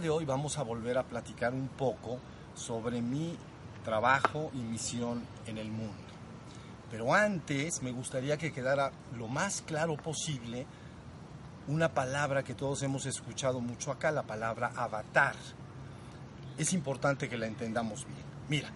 de hoy vamos a volver a platicar un poco sobre mi trabajo y misión en el mundo. Pero antes me gustaría que quedara lo más claro posible una palabra que todos hemos escuchado mucho acá, la palabra avatar. Es importante que la entendamos bien. Mira,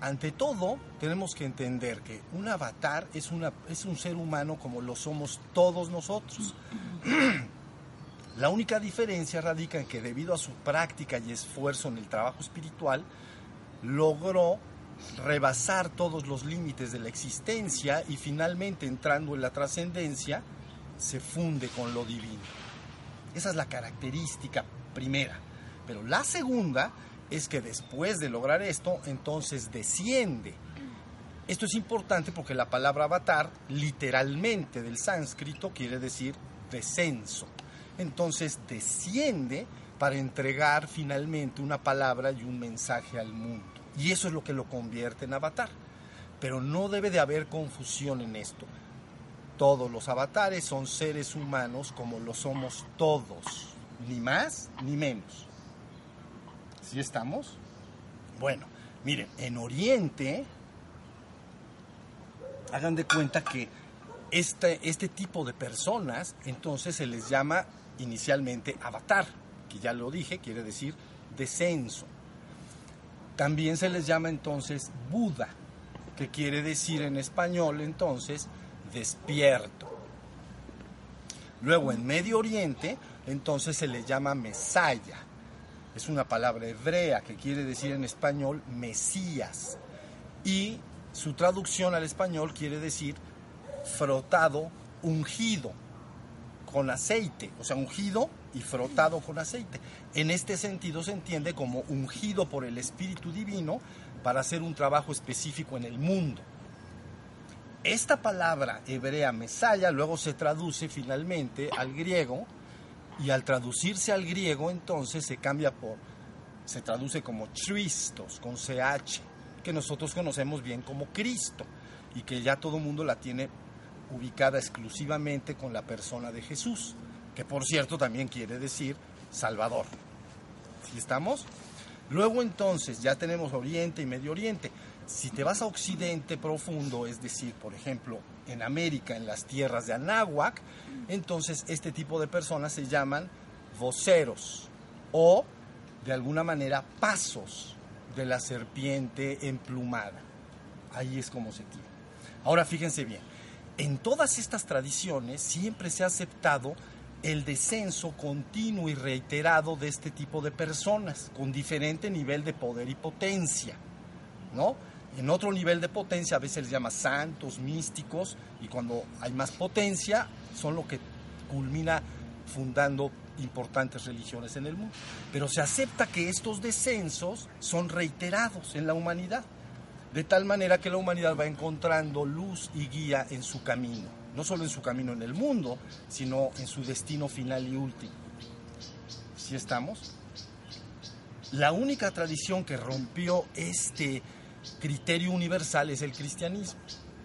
ante todo tenemos que entender que un avatar es, una, es un ser humano como lo somos todos nosotros. La única diferencia radica en que debido a su práctica y esfuerzo en el trabajo espiritual, logró rebasar todos los límites de la existencia y finalmente entrando en la trascendencia, se funde con lo divino. Esa es la característica primera. Pero la segunda es que después de lograr esto, entonces desciende. Esto es importante porque la palabra avatar, literalmente del sánscrito, quiere decir descenso. Entonces desciende para entregar finalmente una palabra y un mensaje al mundo. Y eso es lo que lo convierte en avatar. Pero no debe de haber confusión en esto. Todos los avatares son seres humanos como lo somos todos, ni más ni menos. ¿Sí estamos? Bueno, miren, en Oriente, hagan de cuenta que este, este tipo de personas entonces se les llama inicialmente avatar, que ya lo dije, quiere decir descenso. También se les llama entonces Buda, que quiere decir en español entonces despierto. Luego en Medio Oriente entonces se les llama Mesaya. Es una palabra hebrea que quiere decir en español Mesías. Y su traducción al español quiere decir frotado, ungido con aceite, o sea, ungido y frotado con aceite. En este sentido se entiende como ungido por el Espíritu Divino para hacer un trabajo específico en el mundo. Esta palabra hebrea mesaya luego se traduce finalmente al griego y al traducirse al griego entonces se cambia por, se traduce como Tristos con CH, que nosotros conocemos bien como Cristo y que ya todo el mundo la tiene ubicada exclusivamente con la persona de Jesús, que por cierto también quiere decir Salvador. ¿Sí estamos? Luego entonces ya tenemos Oriente y Medio Oriente. Si te vas a Occidente profundo, es decir, por ejemplo, en América, en las tierras de Anáhuac, entonces este tipo de personas se llaman voceros o, de alguna manera, pasos de la serpiente emplumada. Ahí es como se tira. Ahora fíjense bien, en todas estas tradiciones siempre se ha aceptado el descenso continuo y reiterado de este tipo de personas, con diferente nivel de poder y potencia, ¿no? En otro nivel de potencia a veces les llama santos, místicos, y cuando hay más potencia son lo que culmina fundando importantes religiones en el mundo. Pero se acepta que estos descensos son reiterados en la humanidad de tal manera que la humanidad va encontrando luz y guía en su camino, no solo en su camino en el mundo, sino en su destino final y último. ¿Sí estamos? La única tradición que rompió este criterio universal es el cristianismo,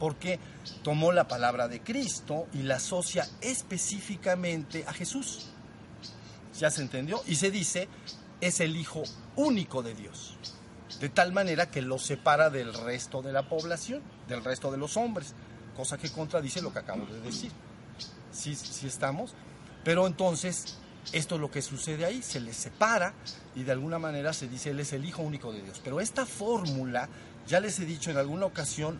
porque tomó la palabra de Cristo y la asocia específicamente a Jesús. ¿Ya se entendió? Y se dice, es el Hijo único de Dios de tal manera que lo separa del resto de la población, del resto de los hombres, cosa que contradice lo que acabo de decir. ¿Sí, sí estamos? Pero entonces, esto es lo que sucede ahí, se le separa y de alguna manera se dice, Él es el Hijo único de Dios. Pero esta fórmula, ya les he dicho en alguna ocasión,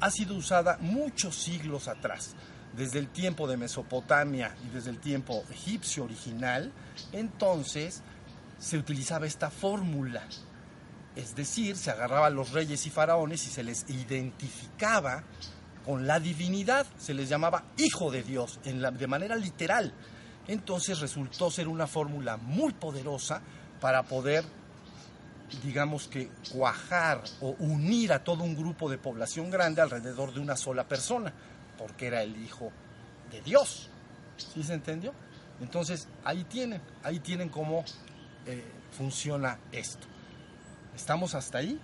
ha sido usada muchos siglos atrás desde el tiempo de Mesopotamia y desde el tiempo egipcio original, entonces se utilizaba esta fórmula es decir, se agarraba a los reyes y faraones y se les identificaba con la divinidad, se les llamaba hijo de Dios de manera literal. Entonces resultó ser una fórmula muy poderosa para poder, digamos que, cuajar o unir a todo un grupo de población grande alrededor de una sola persona, porque era el hijo de Dios. ¿Sí se entendió? Entonces ahí tienen, ahí tienen cómo eh, funciona esto. ¿Estamos hasta ahí?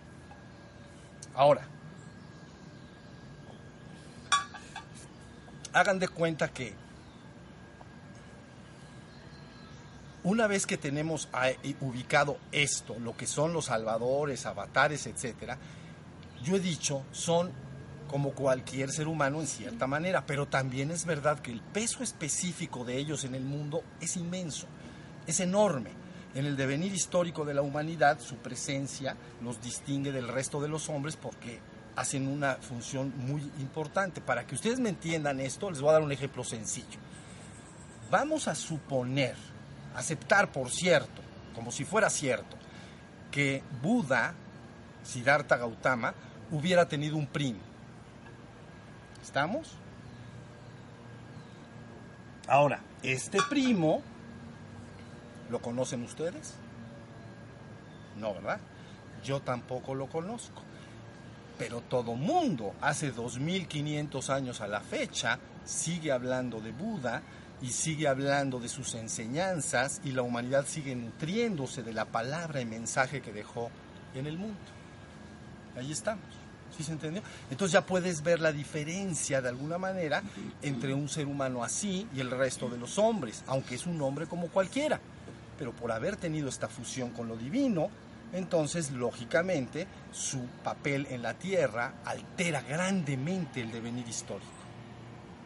Ahora, hagan de cuenta que una vez que tenemos ubicado esto, lo que son los salvadores, avatares, etcétera, yo he dicho, son como cualquier ser humano en cierta manera, pero también es verdad que el peso específico de ellos en el mundo es inmenso, es enorme. En el devenir histórico de la humanidad, su presencia nos distingue del resto de los hombres porque hacen una función muy importante. Para que ustedes me entiendan esto, les voy a dar un ejemplo sencillo. Vamos a suponer, aceptar por cierto, como si fuera cierto, que Buda, Siddhartha Gautama, hubiera tenido un primo. ¿Estamos? Ahora, este primo, ¿lo conocen ustedes? No, ¿verdad? Yo tampoco lo conozco. Pero todo mundo, hace 2500 años a la fecha, sigue hablando de Buda y sigue hablando de sus enseñanzas y la humanidad sigue nutriéndose de la palabra y mensaje que dejó en el mundo. Ahí estamos. ¿Sí se entendió? Entonces ya puedes ver la diferencia de alguna manera entre un ser humano así y el resto de los hombres, aunque es un hombre como cualquiera. Pero por haber tenido esta fusión con lo divino, entonces lógicamente su papel en la Tierra altera grandemente el devenir histórico.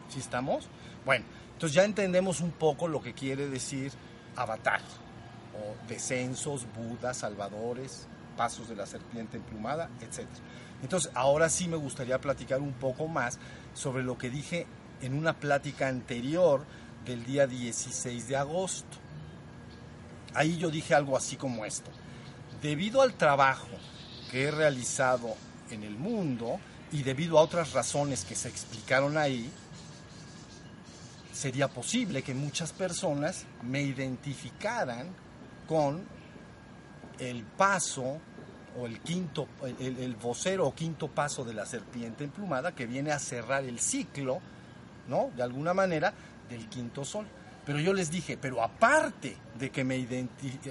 ¿Sí estamos? Bueno, entonces ya entendemos un poco lo que quiere decir avatar, o descensos, budas, salvadores, pasos de la serpiente emplumada, etc. Entonces, ahora sí me gustaría platicar un poco más sobre lo que dije en una plática anterior del día 16 de agosto. Ahí yo dije algo así como esto. Debido al trabajo que he realizado en el mundo y debido a otras razones que se explicaron ahí, sería posible que muchas personas me identificaran con el paso o el quinto, el, vocero o quinto paso de la serpiente emplumada que viene a cerrar el ciclo, ¿no? De alguna manera, del quinto sol. Pero yo les dije, pero aparte de que me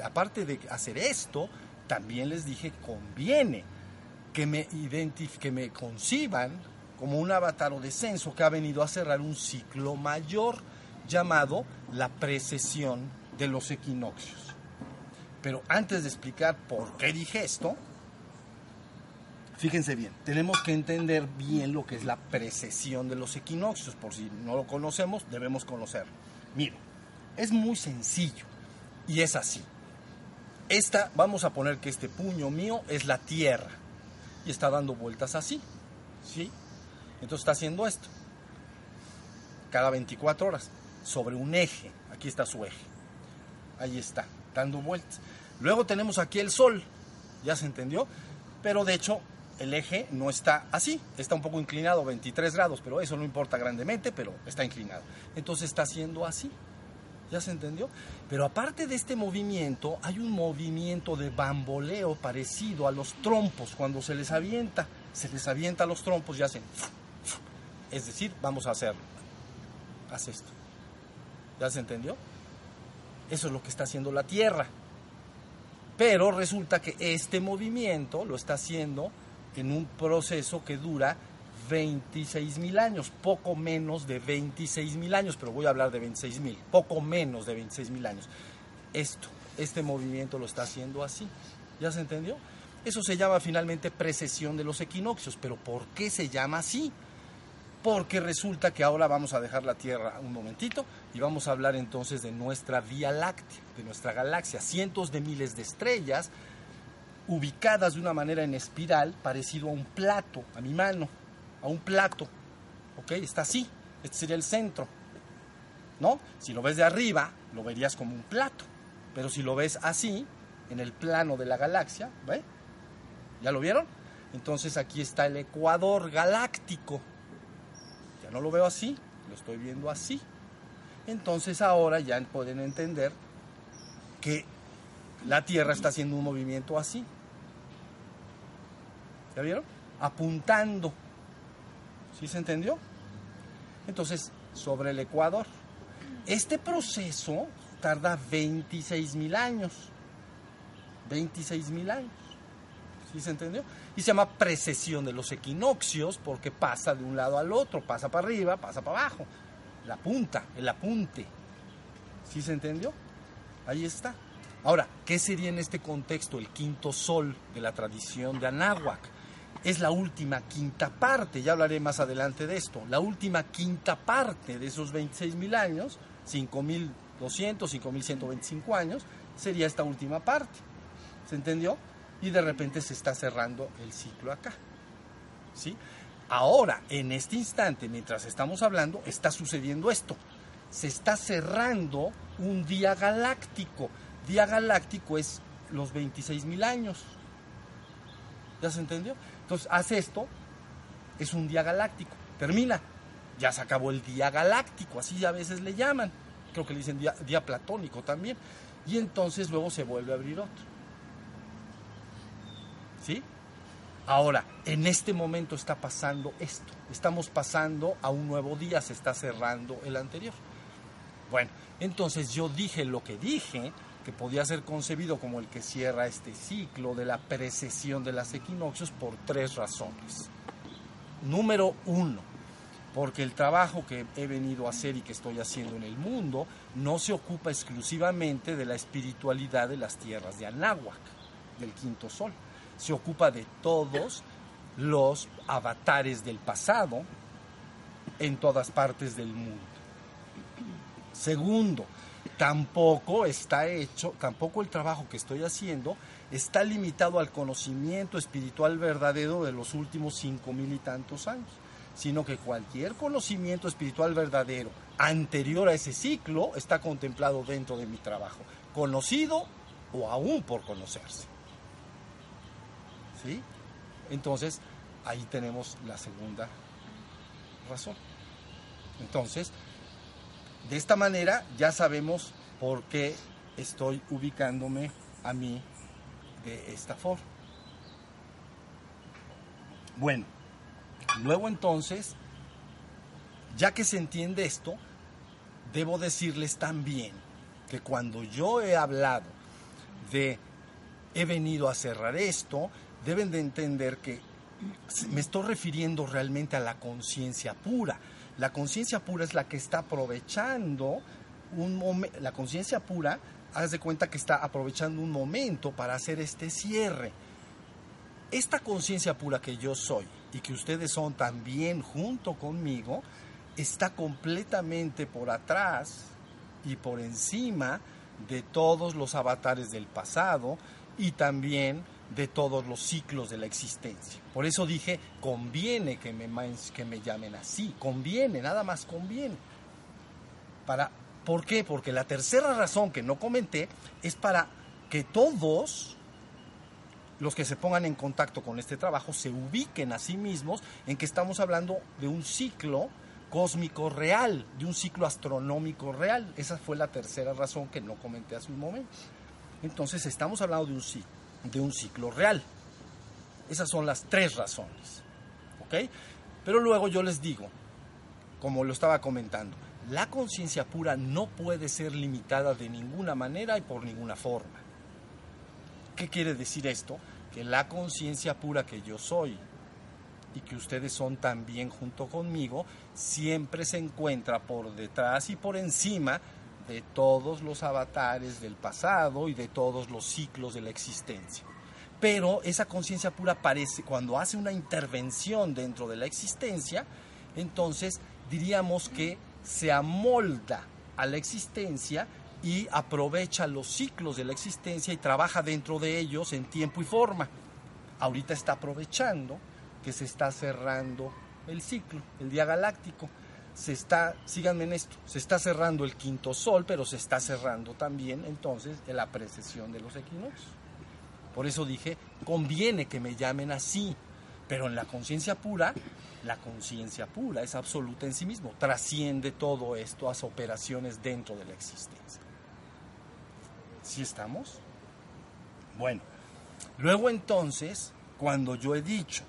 aparte de hacer esto, también les dije, conviene que me que me conciban como un avatar o descenso que ha venido a cerrar un ciclo mayor llamado la precesión de los equinoccios. Pero antes de explicar por qué dije esto, Fíjense bien, tenemos que entender bien lo que es la precesión de los equinoccios. Por si no lo conocemos, debemos conocerlo. Miren, es muy sencillo y es así. Esta, vamos a poner que este puño mío es la Tierra y está dando vueltas así. ¿Sí? Entonces está haciendo esto. Cada 24 horas, sobre un eje. Aquí está su eje. Ahí está, dando vueltas. Luego tenemos aquí el Sol. ¿Ya se entendió? Pero de hecho, el eje no está así, está un poco inclinado, 23 grados, pero eso no importa grandemente, pero está inclinado. Entonces está haciendo así. ¿Ya se entendió? Pero aparte de este movimiento, hay un movimiento de bamboleo parecido a los trompos. Cuando se les avienta, se les avienta los trompos y hacen... Es decir, vamos a hacerlo. Haz esto. ¿Ya se entendió? Eso es lo que está haciendo la Tierra. Pero resulta que este movimiento lo está haciendo en un proceso que dura 26 mil años, poco menos de 26 mil años, pero voy a hablar de 26 mil, poco menos de 26 mil años. Esto, este movimiento lo está haciendo así. ¿Ya se entendió? Eso se llama finalmente precesión de los equinoccios, pero ¿por qué se llama así? Porque resulta que ahora vamos a dejar la Tierra un momentito y vamos a hablar entonces de nuestra Vía Láctea, de nuestra galaxia, cientos de miles de estrellas ubicadas de una manera en espiral, parecido a un plato, a mi mano, a un plato. ¿Ok? Está así. Este sería el centro. ¿No? Si lo ves de arriba, lo verías como un plato. Pero si lo ves así, en el plano de la galaxia, ¿ve? ¿Ya lo vieron? Entonces aquí está el ecuador galáctico. Ya no lo veo así, lo estoy viendo así. Entonces ahora ya pueden entender que la Tierra está haciendo un movimiento así. ¿Ya vieron? Apuntando. ¿Sí se entendió? Entonces, sobre el Ecuador. Este proceso tarda 26 mil años. 26 mil años. ¿Sí se entendió? Y se llama precesión de los equinoccios porque pasa de un lado al otro, pasa para arriba, pasa para abajo. La punta, el apunte. ¿Sí se entendió? Ahí está. Ahora, ¿qué sería en este contexto el quinto sol de la tradición de Anáhuac? Es la última quinta parte, ya hablaré más adelante de esto, la última quinta parte de esos 26 mil años, 5.200, 5.125 años, sería esta última parte. ¿Se entendió? Y de repente se está cerrando el ciclo acá. ¿Sí? Ahora, en este instante, mientras estamos hablando, está sucediendo esto. Se está cerrando un día galáctico. Día galáctico es los 26 mil años. ¿Ya se entendió? Entonces, hace esto, es un día galáctico. Termina. Ya se acabó el día galáctico, así a veces le llaman. Creo que le dicen día, día platónico también. Y entonces luego se vuelve a abrir otro. ¿Sí? Ahora, en este momento está pasando esto. Estamos pasando a un nuevo día, se está cerrando el anterior. Bueno, entonces yo dije lo que dije, que podía ser concebido como el que cierra este ciclo de la precesión de las equinoccios por tres razones. Número uno, porque el trabajo que he venido a hacer y que estoy haciendo en el mundo no se ocupa exclusivamente de la espiritualidad de las tierras de Anáhuac, del quinto sol se ocupa de todos los avatares del pasado en todas partes del mundo. Segundo, tampoco está hecho, tampoco el trabajo que estoy haciendo está limitado al conocimiento espiritual verdadero de los últimos cinco mil y tantos años, sino que cualquier conocimiento espiritual verdadero anterior a ese ciclo está contemplado dentro de mi trabajo, conocido o aún por conocerse. ¿Sí? Entonces, ahí tenemos la segunda razón. Entonces, de esta manera ya sabemos por qué estoy ubicándome a mí de esta forma. Bueno, luego entonces, ya que se entiende esto, debo decirles también que cuando yo he hablado de he venido a cerrar esto, deben de entender que me estoy refiriendo realmente a la conciencia pura. La conciencia pura es la que está aprovechando un momento, la conciencia pura, haz de cuenta que está aprovechando un momento para hacer este cierre. Esta conciencia pura que yo soy y que ustedes son también junto conmigo, está completamente por atrás y por encima de todos los avatares del pasado y también de todos los ciclos de la existencia. Por eso dije, conviene que me, que me llamen así, conviene, nada más conviene. Para, ¿Por qué? Porque la tercera razón que no comenté es para que todos los que se pongan en contacto con este trabajo se ubiquen a sí mismos en que estamos hablando de un ciclo cósmico real, de un ciclo astronómico real. Esa fue la tercera razón que no comenté hace un momento. Entonces estamos hablando de un ciclo de un ciclo real. Esas son las tres razones. ¿Ok? Pero luego yo les digo, como lo estaba comentando, la conciencia pura no puede ser limitada de ninguna manera y por ninguna forma. ¿Qué quiere decir esto? Que la conciencia pura que yo soy y que ustedes son también junto conmigo, siempre se encuentra por detrás y por encima de todos los avatares del pasado y de todos los ciclos de la existencia. Pero esa conciencia pura aparece cuando hace una intervención dentro de la existencia, entonces diríamos que se amolda a la existencia y aprovecha los ciclos de la existencia y trabaja dentro de ellos en tiempo y forma. Ahorita está aprovechando que se está cerrando el ciclo, el día galáctico se está, síganme en esto, se está cerrando el quinto sol, pero se está cerrando también entonces la precesión de los equinoccios. Por eso dije, conviene que me llamen así, pero en la conciencia pura, la conciencia pura es absoluta en sí mismo, trasciende todo esto, las operaciones dentro de la existencia. ¿Sí estamos? Bueno, luego entonces, cuando yo he dicho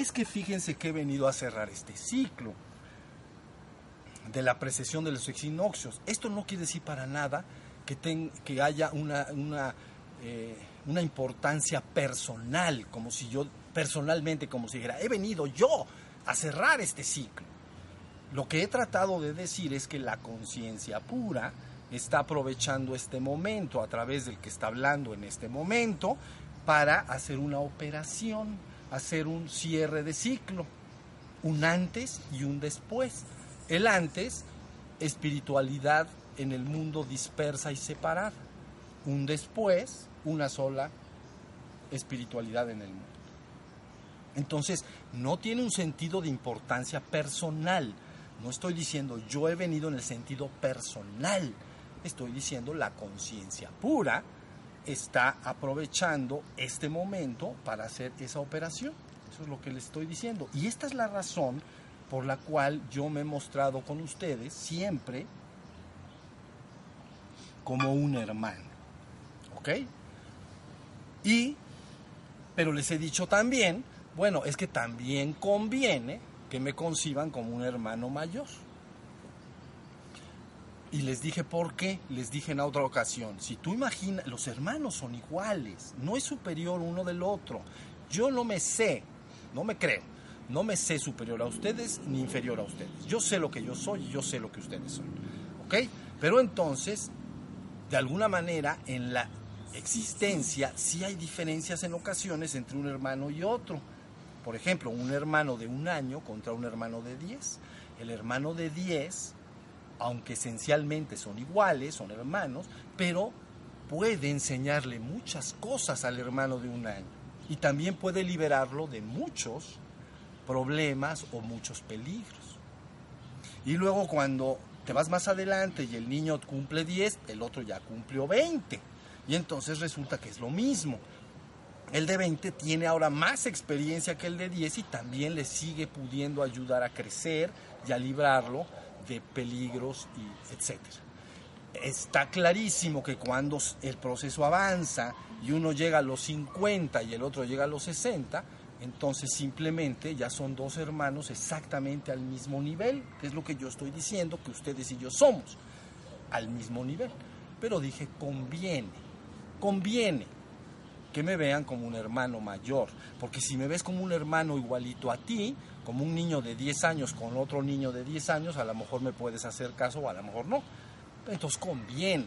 es que fíjense que he venido a cerrar este ciclo de la precesión de los equinoccios. Esto no quiere decir para nada que, que haya una, eh, una importancia personal, como si yo, personalmente, como si dijera, he venido yo a cerrar este ciclo. Lo que he tratado de decir es que la conciencia pura está aprovechando este momento a través del que está hablando en este momento para hacer una operación, hacer un cierre de ciclo, un antes y un después. El antes, espiritualidad en el mundo dispersa y separada. Un después, una sola espiritualidad en el mundo. Entonces, no tiene un sentido de importancia personal. No estoy diciendo yo he venido en el sentido personal. Estoy diciendo la conciencia pura está aprovechando este momento para hacer esa operación. Eso es lo que le estoy diciendo. Y esta es la razón por la cual yo me he mostrado con ustedes siempre como un hermano. ¿Ok? Y, pero les he dicho también, bueno, es que también conviene que me conciban como un hermano mayor. Y les dije por qué, les dije en otra ocasión, si tú imaginas, los hermanos son iguales, no es superior uno del otro. Yo no me sé, no me creo, no me sé superior a ustedes ni inferior a ustedes. Yo sé lo que yo soy y yo sé lo que ustedes son. ¿Ok? Pero entonces, de alguna manera, en la existencia sí hay diferencias en ocasiones entre un hermano y otro. Por ejemplo, un hermano de un año contra un hermano de diez. El hermano de diez aunque esencialmente son iguales, son hermanos, pero puede enseñarle muchas cosas al hermano de un año y también puede liberarlo de muchos problemas o muchos peligros. Y luego cuando te vas más adelante y el niño cumple 10, el otro ya cumplió 20. Y entonces resulta que es lo mismo. El de 20 tiene ahora más experiencia que el de 10 y también le sigue pudiendo ayudar a crecer y a librarlo de peligros y etcétera. Está clarísimo que cuando el proceso avanza y uno llega a los 50 y el otro llega a los 60, entonces simplemente ya son dos hermanos exactamente al mismo nivel, que es lo que yo estoy diciendo que ustedes y yo somos, al mismo nivel. Pero dije, conviene, conviene que me vean como un hermano mayor, porque si me ves como un hermano igualito a ti, como un niño de 10 años con otro niño de 10 años, a lo mejor me puedes hacer caso o a lo mejor no. Entonces conviene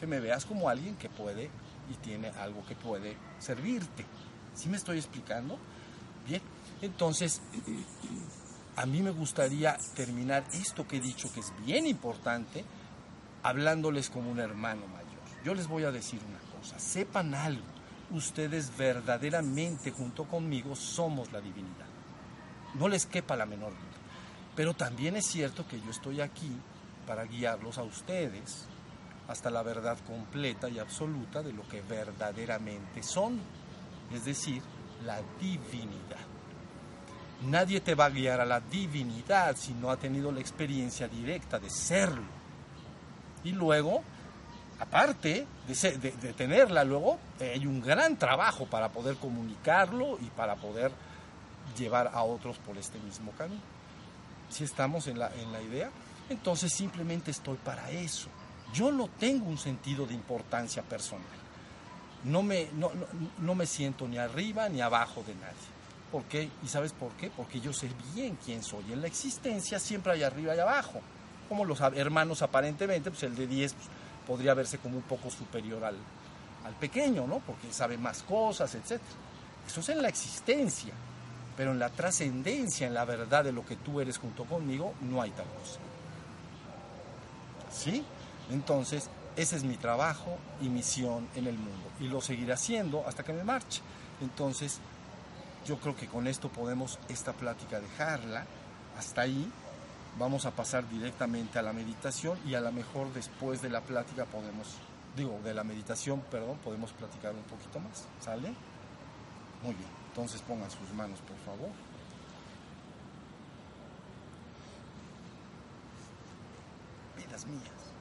que me veas como alguien que puede y tiene algo que puede servirte. ¿Sí me estoy explicando? Bien, entonces a mí me gustaría terminar esto que he dicho que es bien importante, hablándoles como un hermano mayor. Yo les voy a decir una cosa, sepan algo, ustedes verdaderamente junto conmigo somos la divinidad no les quepa la menor duda. Pero también es cierto que yo estoy aquí para guiarlos a ustedes hasta la verdad completa y absoluta de lo que verdaderamente son, es decir, la divinidad. Nadie te va a guiar a la divinidad si no ha tenido la experiencia directa de serlo. Y luego, aparte de, de tenerla, luego hay un gran trabajo para poder comunicarlo y para poder llevar a otros por este mismo camino. Si estamos en la, en la idea, entonces simplemente estoy para eso. Yo no tengo un sentido de importancia personal. No me, no, no, me siento ni arriba ni abajo de nadie. ¿Por qué? ¿Y sabes por qué? Porque yo sé bien quién soy. En la existencia siempre hay arriba y abajo. Como los hermanos aparentemente, pues el de 10 pues, podría verse como un poco superior al, al pequeño, ¿no? Porque sabe más cosas, etc. Eso es en la existencia pero en la trascendencia, en la verdad de lo que tú eres junto conmigo, no hay tal cosa. ¿Sí? Entonces, ese es mi trabajo y misión en el mundo y lo seguiré haciendo hasta que me marche. Entonces, yo creo que con esto podemos esta plática dejarla hasta ahí. Vamos a pasar directamente a la meditación y a lo mejor después de la plática podemos, digo, de la meditación, perdón, podemos platicar un poquito más. ¿Sale? Muy bien. Entonces pongan sus manos, por favor. Vidas mías.